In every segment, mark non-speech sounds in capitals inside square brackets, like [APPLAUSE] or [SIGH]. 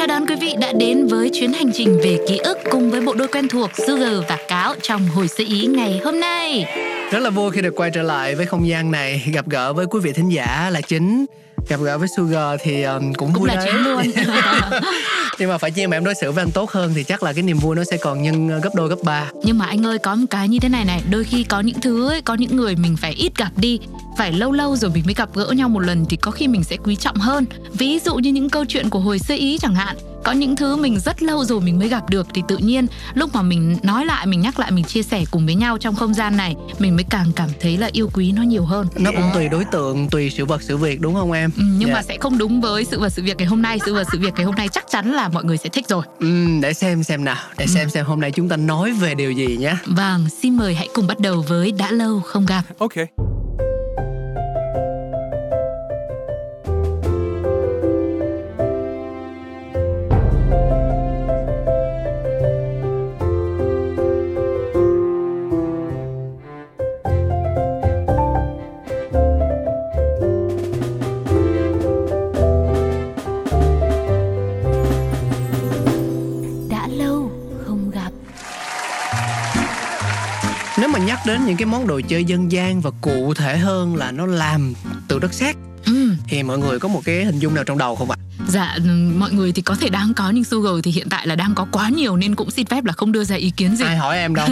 Chào đón quý vị đã đến với chuyến hành trình về ký ức cùng với bộ đôi quen thuộc Sugar và Cáo trong hồi sự ý ngày hôm nay. Rất là vui khi được quay trở lại với không gian này, Gặp gỡ với quý vị thính giả là chính Gặp gỡ với Sugar thì um, cũng, Cũng vui là đấy. chính luôn. [LAUGHS] Nhưng mà phải chi mà em đối xử với anh tốt hơn Thì chắc là cái niềm vui nó sẽ còn nhân uh, gấp đôi gấp ba Nhưng mà anh ơi có một cái như thế này này, đôi khi có những thứ ấy, có những người mình phải ít gặp đi, phải lâu lâu rồi mình mới gặp gỡ nhau một lần thì có khi mình sẽ quý trọng hơn. Ví dụ như những câu chuyện của hồi sơ ý chẳng hạn. Có những thứ mình rất lâu rồi mình mới gặp được thì tự nhiên lúc mà mình nói lại, mình nhắc lại, mình chia sẻ cùng với nhau trong không gian này, mình mới càng cảm thấy là yêu quý nó nhiều hơn. Nó cũng tùy đối tượng, tùy sự vật sự việc đúng không em? Ừ, nhưng Dạ. mà sẽ không đúng với sự vật sự việc ngày hôm nay sự vật sự việc ngày hôm nay chắc chắn là mọi người sẽ thích rồi Ừm, để xem xem nào Để Ừ. xem xem hôm nay chúng ta nói về điều gì nhé vâng xin mời hãy cùng bắt đầu với đã lâu không gặp Okay. Đến những cái món đồ chơi dân gian Và cụ thể hơn là nó làm từ đất sét. Ừ, Thì mọi người có một cái hình dung nào trong đầu không ạ? dạ ừ, mọi người thì có thể đang có nhưng Sugar thì hiện tại là đang có quá nhiều nên cũng xin phép là không đưa ra ý kiến gì. Ai hỏi em đâu?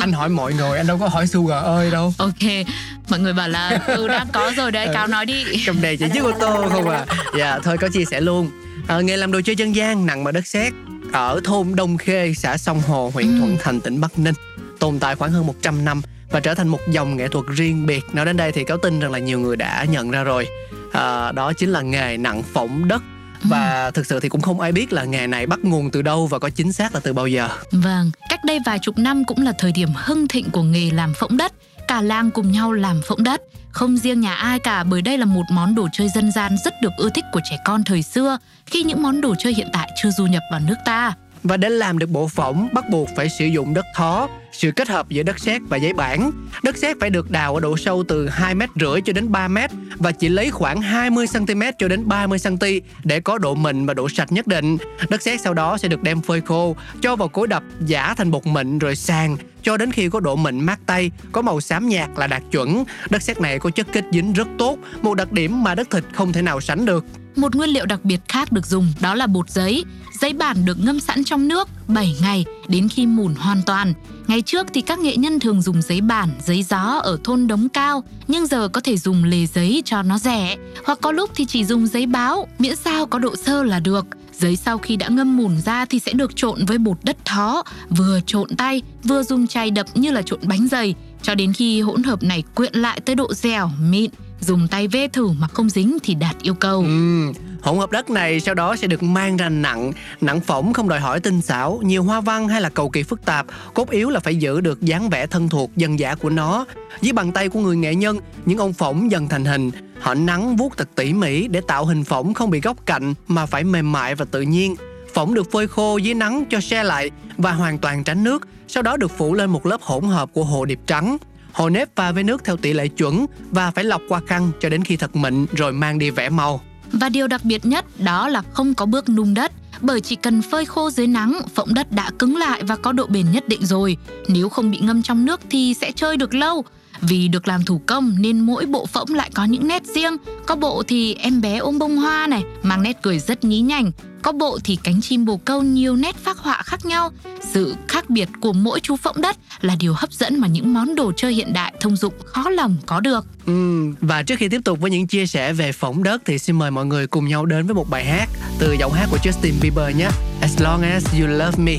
Anh hỏi mọi người, anh đâu có hỏi Sugar ơi đâu. Ok mọi người bảo là ừ đang có rồi đấy cáo nói đi. Trong đề chỉ chiếc ô tô không à dạ thôi có chia sẻ luôn. À, nghề làm đồ chơi dân gian nặng bằng đất sét. Ở thôn Đông Khê xã Sông Hồ huyện Ừ. Thuận Thành tỉnh Bắc Ninh tồn tại khoảng hơn 100 năm và trở thành một dòng nghệ thuật riêng biệt nói đến đây thì cáo tin rằng là nhiều người đã nhận ra rồi à, đó chính là nghề nặng phỏng đất và thực sự thì cũng không ai biết là nghề này bắt nguồn từ đâu và có chính xác là từ bao giờ Vâng, cách đây vài chục năm cũng là thời điểm hưng thịnh của nghề làm phỗng đất. Cả làng cùng nhau làm phỗng đất. Không riêng nhà ai cả bởi đây là một món đồ chơi dân gian rất được ưa thích của trẻ con thời xưa khi những món đồ chơi hiện tại chưa du nhập vào nước ta. Và để làm được bộ phỏng bắt buộc phải sử dụng đất thó, sự kết hợp giữa đất sét và giấy bản. Đất sét phải được đào ở độ sâu từ 2 mét rưỡi cho đến 3 mét và chỉ lấy khoảng 20 cm cho đến 30 cm để có độ mịn và độ sạch nhất định. Đất sét sau đó sẽ được đem phơi khô, cho vào cối đập giả thành bột mịn rồi sàn cho đến khi có độ mịn mát tay, có màu xám nhạt là đạt chuẩn. Đất sét này có chất kết dính rất tốt, một đặc điểm mà đất thịt không thể nào sánh được. Một nguyên liệu đặc biệt khác được dùng đó là bột giấy. Giấy bản được ngâm sẵn trong nước 7 ngày đến khi mùn hoàn toàn. Ngày trước thì các nghệ nhân thường dùng giấy bản, giấy gió ở thôn Đống Cao, nhưng giờ có thể dùng lề giấy cho nó rẻ, hoặc có lúc thì chỉ dùng giấy báo, miễn sao có độ sơ là được. Giấy sau khi đã ngâm mùn ra thì sẽ được trộn với bột đất thó, vừa trộn tay, vừa dùng chày đập như là trộn bánh dày, cho đến khi hỗn hợp này quyện lại tới độ dẻo, mịn. Dùng tay vê thử mà không dính thì đạt yêu cầu. Ừ, hỗn hợp đất này sau đó sẽ được mang ra nặng. Nặng phỏng không đòi hỏi tinh xảo, nhiều hoa văn hay là cầu kỳ phức tạp. Cốt yếu là phải giữ được dáng vẻ thân thuộc dân dã của nó. Dưới bàn tay của người nghệ nhân, những ông phỏng dần thành hình. Họ nắng vuốt thật tỉ mỉ để tạo hình phỏng không bị góc cạnh mà phải mềm mại và tự nhiên. Phỏng được phơi khô dưới nắng cho se lại và hoàn toàn tránh nước, sau đó được phủ lên một lớp hỗn hợp của hồ điệp trắng. Hồ nếp pha với nước theo tỷ lệ chuẩn và phải lọc qua khăn cho đến khi thật mịn rồi mang đi vẽ màu. Và điều đặc biệt nhất đó là không có bước nung đất bởi chỉ cần phơi khô dưới nắng, phộng đất đã cứng lại và có độ bền nhất định rồi. Nếu không bị ngâm trong nước thì sẽ chơi được lâu. Vì được làm thủ công nên mỗi bộ phỗng lại có những nét riêng. Có bộ thì em bé ôm bông hoa này, mang nét cười rất nhí nhảnh. Có bộ thì cánh chim bồ câu nhiều nét phác họa khác nhau. Sự khác biệt của mỗi chú phỗng đất là điều hấp dẫn mà những món đồ chơi hiện đại thông dụng khó lòng có được. Ừm, và trước khi tiếp tục với những chia sẻ về phỏng đất thì xin mời mọi người cùng nhau đến với một bài hát từ giọng hát của Justin Bieber nhé. As long as you love me.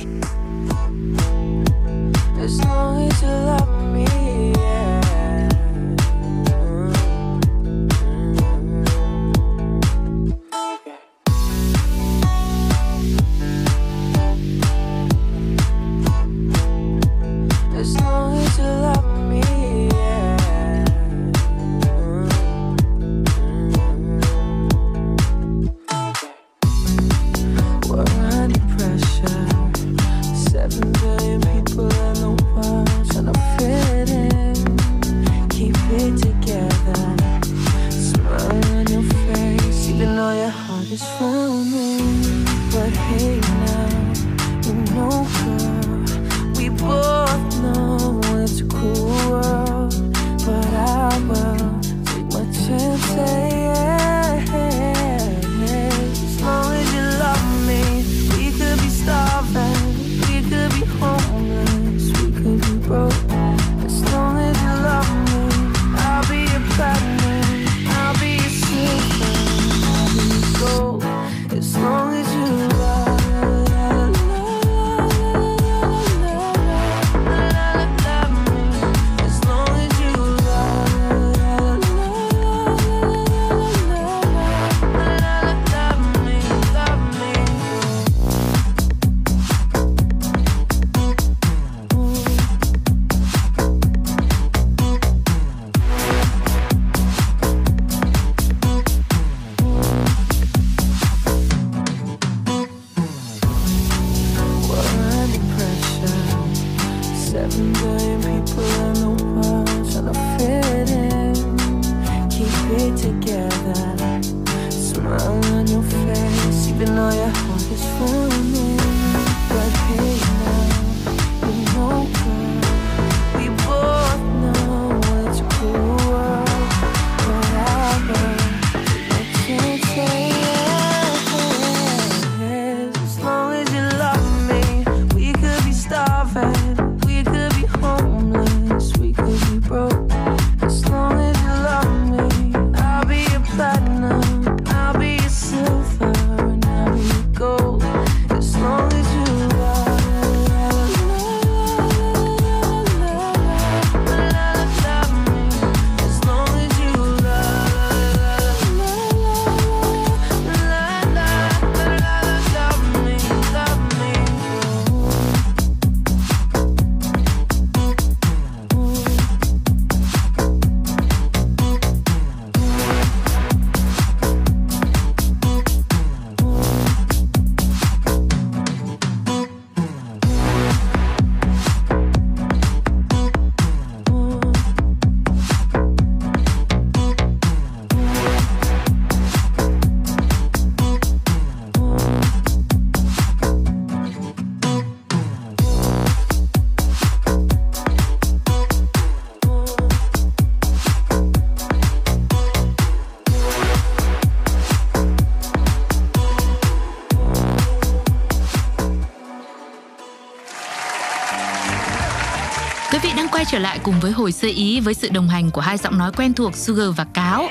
As long as you love me, trở lại cùng với hồi sơ ý với sự đồng hành của hai giọng nói quen thuộc Sugar và Cáo.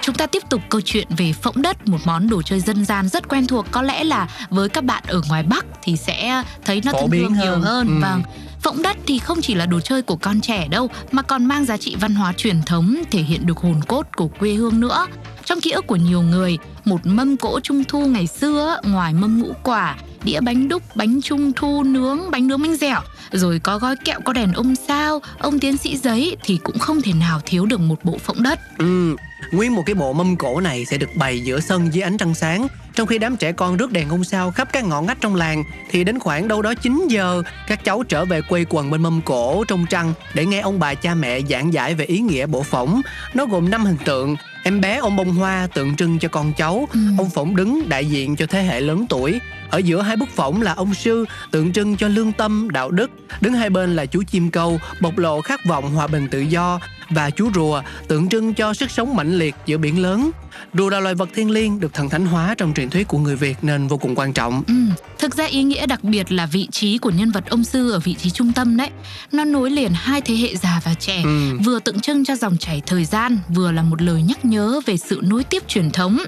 Chúng ta tiếp tục câu chuyện về phỗng đất, một món đồ chơi dân gian rất quen thuộc. Có lẽ là với các bạn ở ngoài Bắc thì sẽ thấy nó thân thương nhiều hơn. hơn. Ừ. Vâng. Phỗng đất thì không chỉ là đồ chơi của con trẻ đâu mà còn mang giá trị văn hóa truyền thống thể hiện được hồn cốt của quê hương nữa. Trong ký ức của nhiều người, một mâm cỗ trung thu ngày xưa ngoài mâm ngũ quả, đĩa bánh đúc, bánh trung thu nướng, bánh nướng bánh dẻo, rồi có gói kẹo có đèn ông sao, ông tiến sĩ giấy thì cũng không thể nào thiếu được một bộ phỗng đất. Ừ, nguyên một cái bộ mâm cổ này sẽ được bày giữa sân dưới ánh trăng sáng. Trong khi đám trẻ con rước đèn ông sao khắp các ngõ ngách trong làng thì đến khoảng đâu đó 9 giờ các cháu trở về quây quần bên mâm cổ trong trăng để nghe ông bà cha mẹ giảng giải về ý nghĩa bộ phỏng. Nó gồm năm hình tượng em bé ông bông hoa tượng trưng cho con cháu. Ừ. ông phỏng đứng đại diện cho thế hệ lớn tuổi ở giữa hai bức phỏng là ông sư tượng trưng cho lương tâm đạo đức đứng hai bên là chú chim câu bộc lộ khát vọng hòa bình tự do và chú rùa tượng trưng cho sức sống mãnh liệt giữa biển lớn rùa là loài vật thiêng liêng được thần thánh hóa trong truyền thuyết của người việt nên vô cùng quan trọng Ừ, thực ra ý nghĩa đặc biệt là vị trí của nhân vật ông sư ở vị trí trung tâm đấy. Nó nối liền hai thế hệ già và trẻ, Ừ. vừa tượng trưng cho dòng chảy thời gian, vừa là một lời nhắc nhớ về sự nối tiếp truyền thống.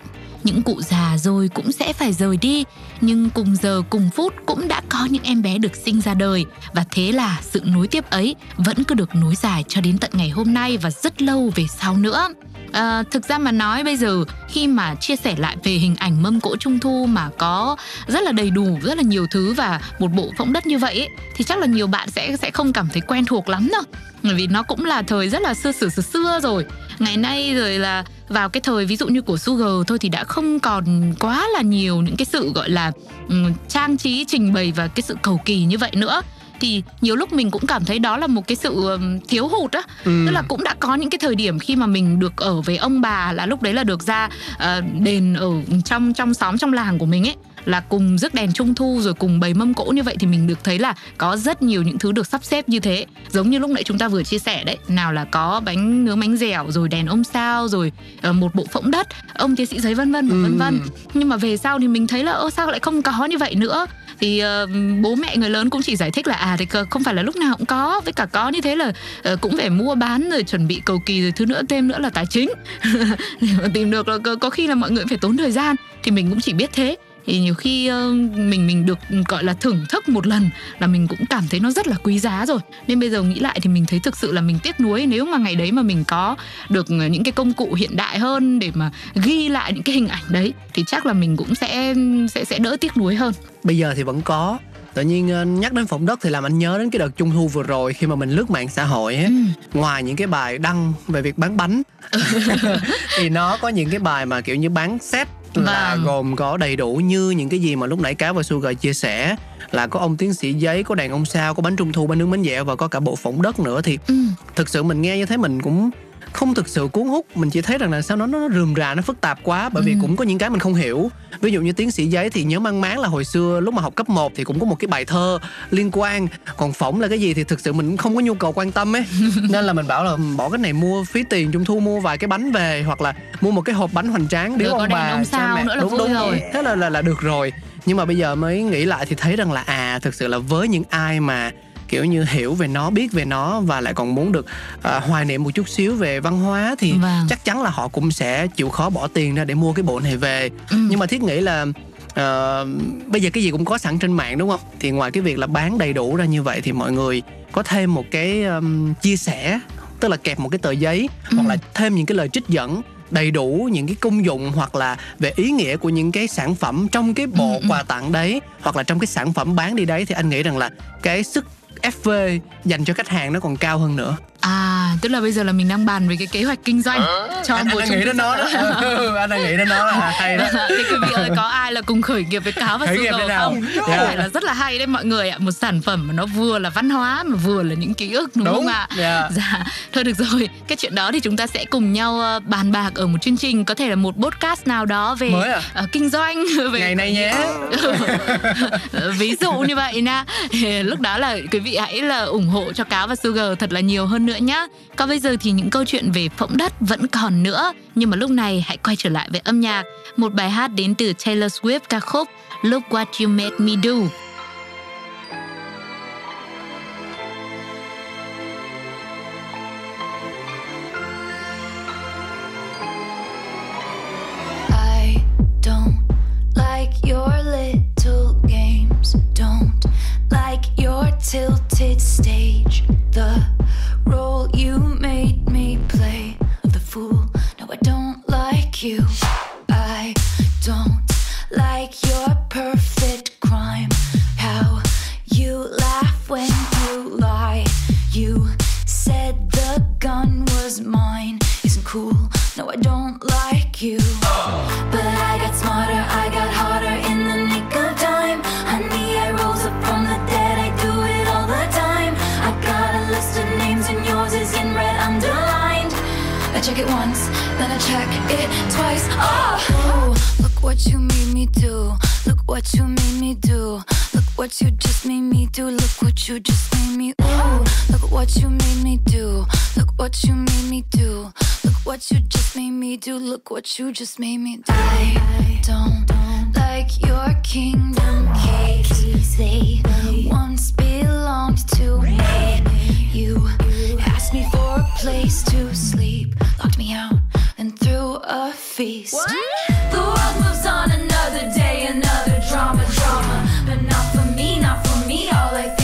Những cụ già rồi cũng sẽ phải rời đi, nhưng cùng giờ cùng phút cũng đã có những em bé được sinh ra đời. Và thế là sự nối tiếp ấy vẫn cứ được nối dài cho đến tận ngày hôm nay và rất lâu về sau nữa. À, thực ra mà nói bây giờ khi mà chia sẻ lại về hình ảnh mâm cỗ trung thu mà có rất là đầy đủ rất là nhiều thứ và một bộ phỗng đất như vậy ấy, thì chắc là nhiều bạn sẽ sẽ không cảm thấy quen thuộc lắm đâu. Bởi vì nó cũng là thời rất là xưa xưa xưa xưa rồi ngày nay rồi là vào cái thời ví dụ như của Sugar thôi thì đã không còn quá là nhiều những cái sự gọi là ừm, trang trí trình bày và cái sự cầu kỳ như vậy nữa. Thì nhiều lúc mình cũng cảm thấy đó là một cái sự ừm, thiếu hụt á. Ừ. tức là cũng đã có những cái thời điểm khi mà mình được ở với ông bà là lúc đấy là được ra ờ, đền ở trong trong xóm trong làng của mình ấy là cùng rước đèn trung thu rồi cùng bày mâm cỗ như vậy thì mình được thấy là có rất nhiều những thứ được sắp xếp như thế. Giống như lúc nãy chúng ta vừa chia sẻ đấy nào là có bánh nướng bánh dẻo rồi đèn ông sao rồi ờ, một bộ phỗng đất ông tiến sĩ giấy vân vân và vân vân. Nhưng mà về sau thì mình thấy là ơ sao lại không có như vậy nữa? Thì ờ, bố mẹ người lớn cũng chỉ giải thích là à thì không phải là lúc nào cũng có với cả có như thế là ờ, cũng phải mua bán rồi chuẩn bị cầu kỳ rồi thứ nữa thêm nữa là tài chính. [LAUGHS] Để mà tìm được là có, khi là mọi người phải tốn thời gian thì mình cũng chỉ biết thế thì nhiều khi ờ, mình mình được gọi là thưởng thức một lần là mình cũng cảm thấy nó rất là quý giá rồi. Nên bây giờ nghĩ lại thì mình thấy thực sự là mình tiếc nuối. Nếu mà ngày đấy mà mình có được ờ, những cái công cụ hiện đại hơn để mà ghi lại những cái hình ảnh đấy thì chắc là mình cũng sẽ sẽ sẽ đỡ tiếc nuối hơn. Bây giờ thì vẫn có. Tự nhiên ờ, nhắc đến phỏng đất thì làm anh nhớ đến cái đợt trung thu vừa rồi khi mà mình lướt mạng xã hội á. Ừ. ngoài những cái bài đăng về việc bán bánh [LAUGHS] [LAUGHS] thì nó có những cái bài mà kiểu như bán set là Vâng. gồm có đầy đủ như những cái gì mà lúc nãy cáo và sugar chia sẻ là có ông tiến sĩ giấy có đèn ông sao có bánh trung thu bánh nướng bánh dẻo và có cả bộ phỏng đất nữa thì ừ. thực sự mình nghe như thế mình cũng không thực sự cuốn hút mình chỉ thấy rằng là sao nó nó rườm rà nó phức tạp quá bởi vì Ừ. cũng có những cái mình không hiểu ví dụ như tiến sĩ giấy thì nhớ mang máng là hồi xưa lúc mà học cấp 1 thì cũng có một cái bài thơ liên quan còn phỏng là cái gì thì thực sự mình cũng không có nhu cầu quan tâm ấy [LAUGHS] nên là mình bảo là bỏ cái này mua phí tiền trung thu mua vài cái bánh về hoặc là mua một cái hộp bánh hoành tráng biếu ông bà ông sao mẹ. nữa là đúng đúng rồi. thế là, là là được rồi nhưng mà bây giờ mới nghĩ lại thì thấy rằng là à thực sự là với những ai mà kiểu như hiểu về nó biết về nó và lại còn muốn được à, hoài niệm một chút xíu về văn hóa thì Vâng. chắc chắn là họ cũng sẽ chịu khó bỏ tiền ra để mua cái bộ này về Ừ. nhưng mà thiết nghĩ là ờ, bây giờ cái gì cũng có sẵn trên mạng đúng không thì ngoài cái việc là bán đầy đủ ra như vậy thì mọi người có thêm một cái um, chia sẻ tức là kẹp một cái tờ giấy Ừ. hoặc là thêm những cái lời trích dẫn đầy đủ những cái công dụng hoặc là về ý nghĩa của những cái sản phẩm trong cái bộ Ừ, ừ. quà tặng đấy hoặc là trong cái sản phẩm bán đi đấy thì anh nghĩ rằng là cái sức FV dành cho khách hàng nó còn cao hơn nữa à tức là bây giờ là mình đang bàn về cái kế hoạch kinh doanh cho anh, một [LAUGHS] anh đang nghĩ đến nó đó. anh đang nghĩ đến nó là hay đó. [LAUGHS] Thì quý vị ơi có ai là cùng khởi nghiệp với cáo và Khởi nghiệp Sugar thế nào? không? Dạ. Có phải là rất là hay đấy mọi người ạ. Một sản phẩm mà nó vừa là văn hóa mà vừa là những ký ức đúng, Đúng, không ạ? Dạ. dạ. Thôi được rồi. Cái chuyện đó thì chúng ta sẽ cùng nhau ờ, bàn bạc ở một chương trình có thể là một podcast nào đó về Mới à? ờ, kinh doanh [LAUGHS] về ngày này nhé. Ví dụ như vậy nha. Lúc đó là quý vị hãy là ủng hộ cho cáo và sugar thật là nhiều hơn nữa nhá. Còn bây giờ thì những câu chuyện về phỗng đất vẫn còn nữa. Nhưng mà lúc này hãy quay trở lại với âm nhạc. Một bài hát đến từ Taylor Swift ca khúc Look What You Made Me Do. You made me do. Look what you made me do. Look what you just made me do. Look what you just made me. Ooh, look what you made me do. Look what you made me do. Look what you just made me do. Look what you just made me do. I don't like your kingdom keys. They once belonged to me. You asked me for a place to sleep, locked me out, and threw a feast. The world moves on another day, another drama, drama. Me, not for me. All I think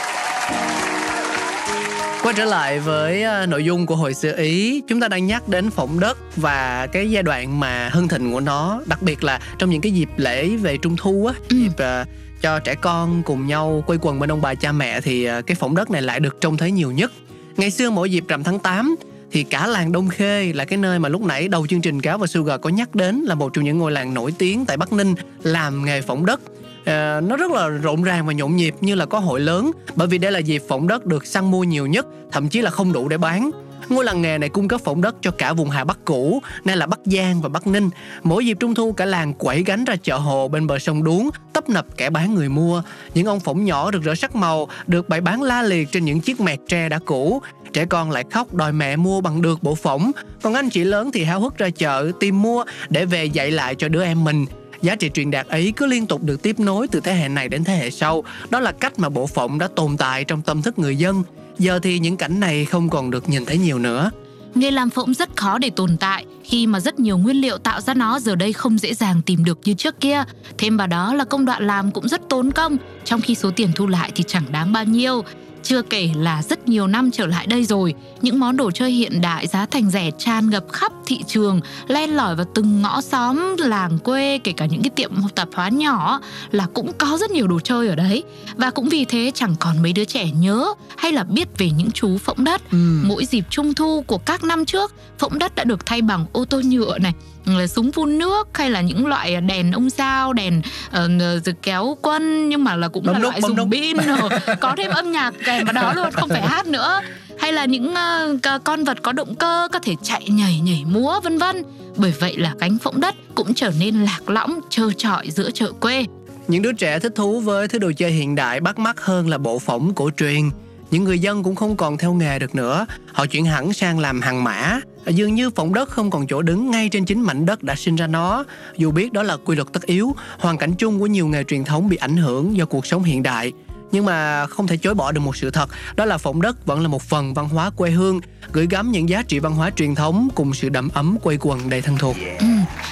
Quay trở lại với ờ, nội dung của hồi xưa Ý, chúng ta đang nhắc đến phỏng đất và cái giai đoạn mà hưng thịnh của nó, đặc biệt là trong những cái dịp lễ về Trung thu á, Ừ. dịp ờ, cho trẻ con cùng nhau quây quần bên ông bà cha mẹ thì ờ, cái phỏng đất này lại được trông thấy nhiều nhất. Ngày xưa mỗi dịp rằm tháng 8 thì cả làng Đông Khê là cái nơi mà lúc nãy đầu chương trình Cáo và Sugar có nhắc đến là một trong những ngôi làng nổi tiếng tại Bắc Ninh làm nghề phỏng đất. Ờ, nó rất là rộn ràng và nhộn nhịp như là có hội lớn, bởi vì đây là dịp phỏng đất được săn mua nhiều nhất, thậm chí là không đủ để bán. Ngôi làng nghề này cung cấp phỏng đất cho cả vùng Hà Bắc cũ, nay là Bắc Giang và Bắc Ninh. Mỗi dịp trung thu, cả làng quẩy gánh ra chợ hồ bên bờ sông Đuống, tấp nập kẻ bán người mua. Những ông phỏng nhỏ rực rỡ sắc màu, được bày bán la liệt trên những chiếc mẹt tre đã cũ. Trẻ con lại khóc đòi mẹ mua bằng được bộ phỏng. Còn anh chị lớn thì háo hức ra chợ tìm mua để về dạy lại cho đứa em mình. Giá trị truyền đạt ấy cứ liên tục được tiếp nối từ thế hệ này đến thế hệ sau. Đó là cách mà bộ phận đã tồn tại trong tâm thức người dân. Giờ thì những cảnh này không còn được nhìn thấy nhiều nữa. Nghề làm phỗng rất khó để tồn tại khi mà rất nhiều nguyên liệu tạo ra nó giờ đây không dễ dàng tìm được như trước kia. Thêm vào đó là công đoạn làm cũng rất tốn công, trong khi số tiền thu lại thì chẳng đáng bao nhiêu. Chưa kể là rất nhiều năm trở lại đây rồi, những món đồ chơi hiện đại giá thành rẻ tràn ngập khắp thị trường, len lỏi vào từng ngõ xóm, làng quê, kể cả những cái tiệm tạp hóa nhỏ là cũng có rất nhiều đồ chơi ở đấy. Và cũng vì thế chẳng còn mấy đứa trẻ nhớ hay là biết về những chú phỗng đất. Mỗi dịp trung thu của các năm trước, phỗng đất đã được thay bằng ô tô nhựa này, là súng phun nước hay là những loại đèn ông sao, đèn uh, kéo quân nhưng mà là cũng Bấm là nút, loại dùng pin rồi. có thêm âm nhạc [LAUGHS] kèm vào đó luôn, không phải hát nữa. Hay là những uh, con vật có động cơ có thể chạy nhảy nhảy múa vân vân. Bởi vậy là cánh phỗng đất cũng trở nên lạc lõng trơ trọi giữa chợ quê. Những đứa trẻ thích thú với thứ đồ chơi hiện đại bắt mắt hơn là bộ phỏng cổ truyền. Những người dân cũng không còn theo nghề được nữa. Họ chuyển hẳn sang làm hàng mã. Dường như phỏng đất không còn chỗ đứng ngay trên chính mảnh đất đã sinh ra nó. Dù biết đó là quy luật tất yếu, hoàn cảnh chung của nhiều nghề truyền thống bị ảnh hưởng do cuộc sống hiện đại. Nhưng mà không thể chối bỏ được một sự thật, đó là phỏng đất vẫn là một phần văn hóa quê hương, gửi gắm những giá trị văn hóa truyền thống cùng sự đậm ấm quây quần đầy thân thuộc. Ừ.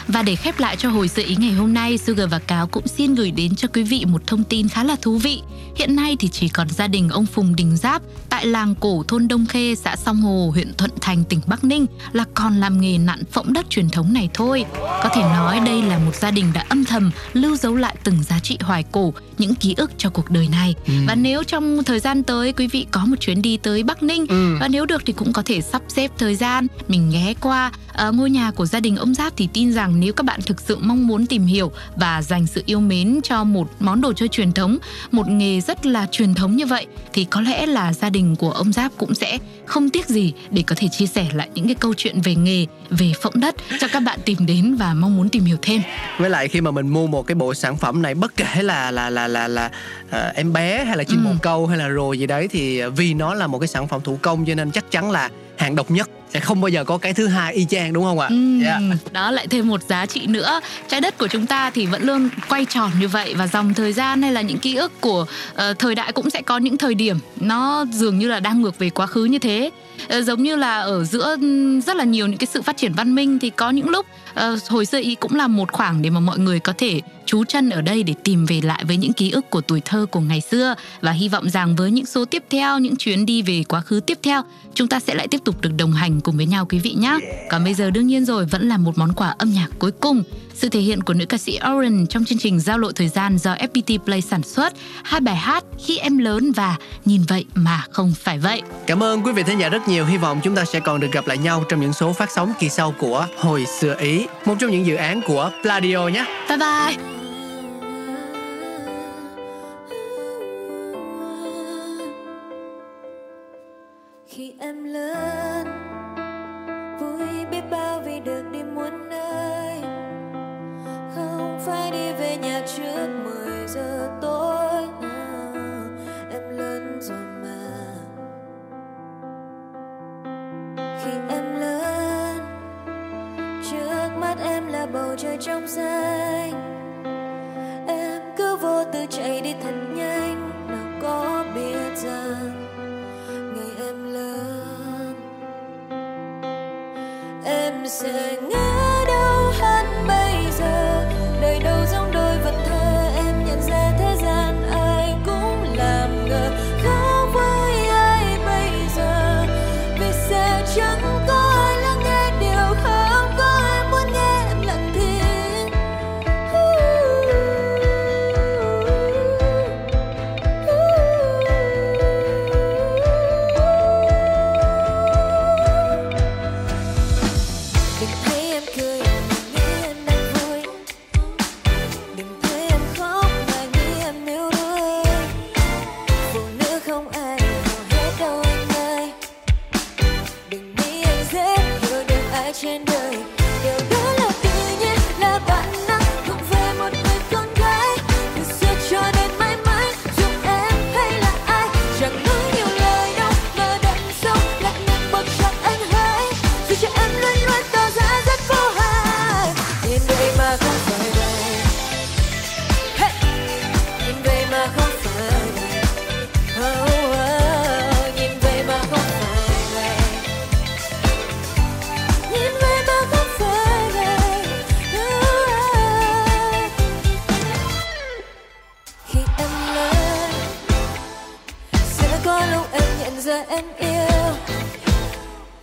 Và để khép lại cho hồi sự ý ngày hôm nay, Sugar và Cáo cũng xin gửi đến cho quý vị một thông tin khá là thú vị. Hiện nay thì chỉ còn gia đình ông Phùng Đình Giáp tại làng cổ thôn Đông Khê, xã Song Hồ, huyện Thuận Thành, tỉnh Bắc Ninh là còn làm nghề nặn phỗng đất truyền thống này thôi. Có thể nói đây là một gia đình đã âm thầm lưu dấu lại từng giá trị hoài cổ, những ký ức cho cuộc đời này. Và nếu trong thời gian tới quý vị có một chuyến đi tới Bắc Ninh Ừ. và nếu được thì cũng có thể sắp xếp thời gian mình ghé qua ờ, ngôi nhà của gia đình ông Giáp thì tin rằng nếu các bạn thực sự mong muốn tìm hiểu và dành sự yêu mến cho một món đồ chơi truyền thống, một nghề rất là truyền thống như vậy thì có lẽ là gia đình của ông Giáp cũng sẽ không tiếc gì để có thể chia sẻ lại những cái câu chuyện về nghề, về phỗng đất cho các bạn tìm đến và mong muốn tìm hiểu thêm. với lại khi mà mình mua một cái bộ sản phẩm này bất kể là là là là là ờ, em bé hay là chim Ừ. bồ câu hay là rùa gì đấy thì vì nó là một cái sản phẩm thủ công cho nên chắc chắn là hàng độc nhất sẽ không bao giờ có cái thứ hai y chang đúng không ạ? Ừm, Dạ. [LAUGHS] Đó lại thêm một giá trị nữa. Trái đất của chúng ta thì vẫn luôn quay tròn như vậy và dòng thời gian hay là những ký ức của ờ, thời đại cũng sẽ có những thời điểm nó dường như là đang ngược về quá khứ như thế. Ờ, giống như là ở giữa rất là nhiều những cái sự phát triển văn minh thì có những lúc ờ, hồi xưa ý cũng là một khoảng để mà mọi người có thể trú chân ở đây để tìm về lại với những ký ức của tuổi thơ của ngày xưa và hy vọng rằng với những số tiếp theo, những chuyến đi về quá khứ tiếp theo, chúng ta sẽ lại tiếp tục được đồng hành cùng với nhau quý vị nhé. Còn bây giờ đương nhiên rồi vẫn là một món quà âm nhạc cuối cùng sự thể hiện của nữ ca sĩ Oren trong chương trình Giao lộ thời gian do FPT Play sản xuất, hai bài hát Khi em lớn và Nhìn vậy mà không phải vậy. Cảm ơn quý vị thính giả rất nhiều. Hy vọng chúng ta sẽ còn được gặp lại nhau trong những số phát sóng kỳ sau của Hồi xưa Ý, một trong những dự án của Pladio nhé. Bye bye. khi em lớn trước 10 giờ tối. À, em lớn rồi mà. Khi em lớn trước mắt em là bầu trời trong xanh. Em cứ vô tư chạy đi thật nhanh nào có biết rằng ngày em lớn em sẽ giờ em yêu.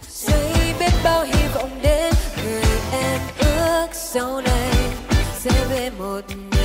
Rồi biết bao hy vọng đến người em ước sau này sẽ về một nhà